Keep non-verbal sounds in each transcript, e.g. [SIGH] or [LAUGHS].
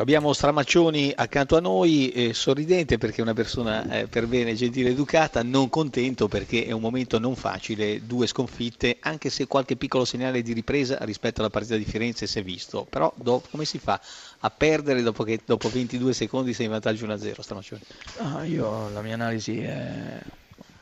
Abbiamo Stramaccioni accanto a noi, eh, sorridente perché è una persona eh, per bene, gentile, educata, non contento perché è un momento non facile, due sconfitte, anche se qualche piccolo segnale di ripresa rispetto alla partita di Firenze si è visto. Però dopo, come si fa a perdere dopo che dopo 22 secondi sei in vantaggio 1-0, Stramaccioni? Ah, io la mia analisi è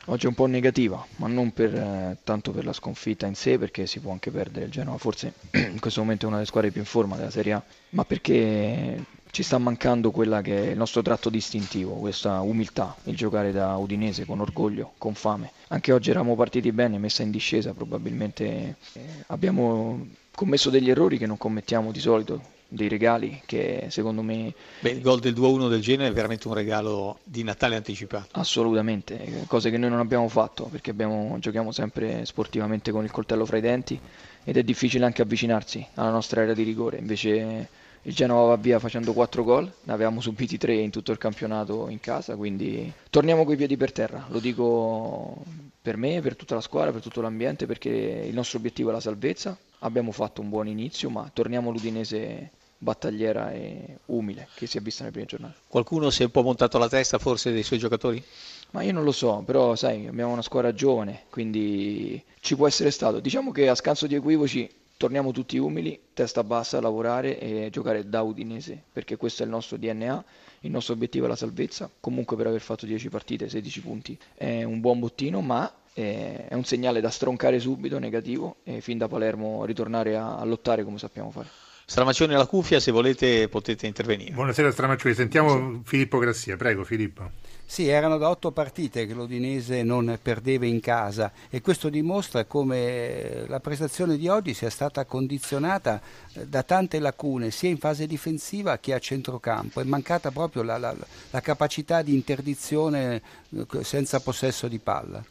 Oggi è un po' negativa, ma non per, eh, tanto per la sconfitta in sé, perché si può anche perdere il Genova, forse [CLEARS THROAT] in questo momento è una delle squadre più in forma della Serie A, ma perché ci sta mancando quella che è il nostro tratto distintivo, questa umiltà, il giocare da udinese con orgoglio, con fame. Anche oggi eravamo partiti bene, messa in discesa, probabilmente eh, abbiamo commesso degli errori che non commettiamo di solito, dei regali che secondo me... Beh, il gol del 2-1 del Genoa è veramente un regalo di Natale anticipato. Assolutamente, cose che noi non abbiamo fatto perché abbiamo, giochiamo sempre sportivamente con il coltello fra i denti ed è difficile anche avvicinarsi alla nostra area di rigore, invece il Genova va via facendo 4 gol, ne avevamo subiti 3 in tutto il campionato in casa, quindi torniamo coi piedi per terra, lo dico per me, per tutta la squadra, per tutto l'ambiente, perché il nostro obiettivo è la salvezza, abbiamo fatto un buon inizio, ma torniamo all'Udinese battagliera e umile che si è vista nelle prime giornate. Qualcuno si è un po' montato la testa forse dei suoi giocatori? Ma io non lo so, però sai, abbiamo una squadra giovane, quindi ci può essere stato. Diciamo che a scanso di equivoci torniamo tutti umili, testa bassa a lavorare e giocare da udinese, perché questo è il nostro DNA, il nostro obiettivo è la salvezza. Comunque per aver fatto 10 partite, 16 punti è un buon bottino, ma è un segnale da stroncare subito, negativo, e fin da Palermo ritornare a, a lottare come sappiamo fare. Stramaccioni alla cuffia, se volete potete intervenire. Buonasera Stramaccioni, sentiamo sì. Filippo Grassia, prego Filippo. Sì, erano da otto partite che l'Udinese non perdeva in casa e questo dimostra come la prestazione di oggi sia stata condizionata eh, da tante lacune, sia in fase difensiva che a centrocampo. È mancata proprio la, la, la capacità di interdizione eh, senza possesso di palla.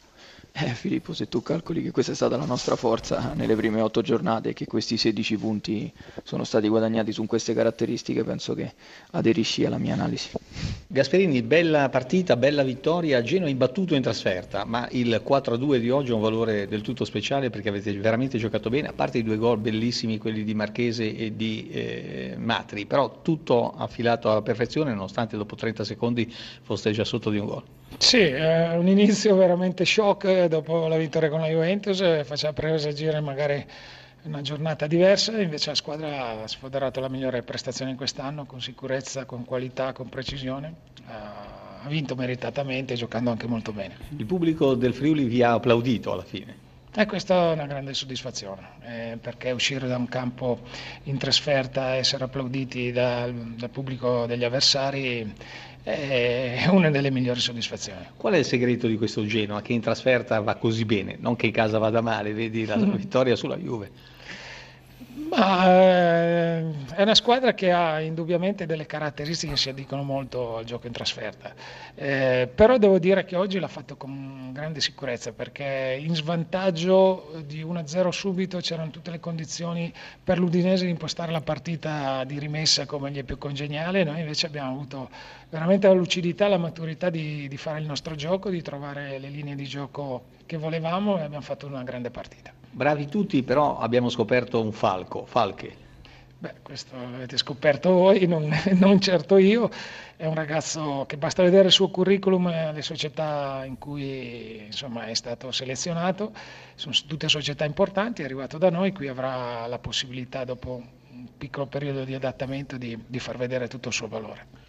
Eh, Filippo, se tu calcoli che questa è stata la nostra forza nelle prime otto giornate e che questi 16 punti sono stati guadagnati su queste caratteristiche, penso che aderisci alla mia analisi. Gasperini, bella partita, bella vittoria, Genoa imbattuto in trasferta, ma il 4-2 di oggi ha un valore del tutto speciale perché avete veramente giocato bene, a parte i due gol bellissimi, quelli di Marchese e di eh, Matri, però tutto affilato alla perfezione nonostante dopo 30 secondi foste già sotto di un gol. Sì, è un inizio veramente shock dopo la vittoria con la Juventus, faceva presagire magari una giornata diversa, invece la squadra ha sfoderato la migliore prestazione in quest'anno, con sicurezza, con qualità, con precisione. Ha vinto meritatamente, giocando anche molto bene. Il pubblico del Friuli vi ha applaudito alla fine. E questa è una grande soddisfazione, eh, perché uscire da un campo in trasferta, essere applauditi dal, dal pubblico degli avversari è una delle migliori soddisfazioni. Qual è il segreto di questo Genoa che in trasferta va così bene, non che in casa vada male, vedi la [LAUGHS] vittoria sulla Juve? Ma, eh, è una squadra che ha indubbiamente delle caratteristiche che si addicono molto al gioco in trasferta, eh, però devo dire che oggi l'ha fatto con grande sicurezza perché in svantaggio di 1-0 subito c'erano tutte le condizioni per l'Udinese di impostare la partita di rimessa come gli è più congeniale, noi invece abbiamo avuto veramente la lucidità, la maturità di, di fare il nostro gioco, di trovare le linee di gioco che volevamo e abbiamo fatto una grande partita. Bravi tutti, però abbiamo scoperto un falco, Falche. Beh, questo l'avete scoperto voi, non, [LAUGHS] non, certo io. È un ragazzo che basta vedere il suo curriculum le società in cui insomma, è stato selezionato. Sono tutte società importanti, è arrivato da noi, qui avrà la possibilità dopo un piccolo periodo di adattamento di, di far vedere tutto il suo valore.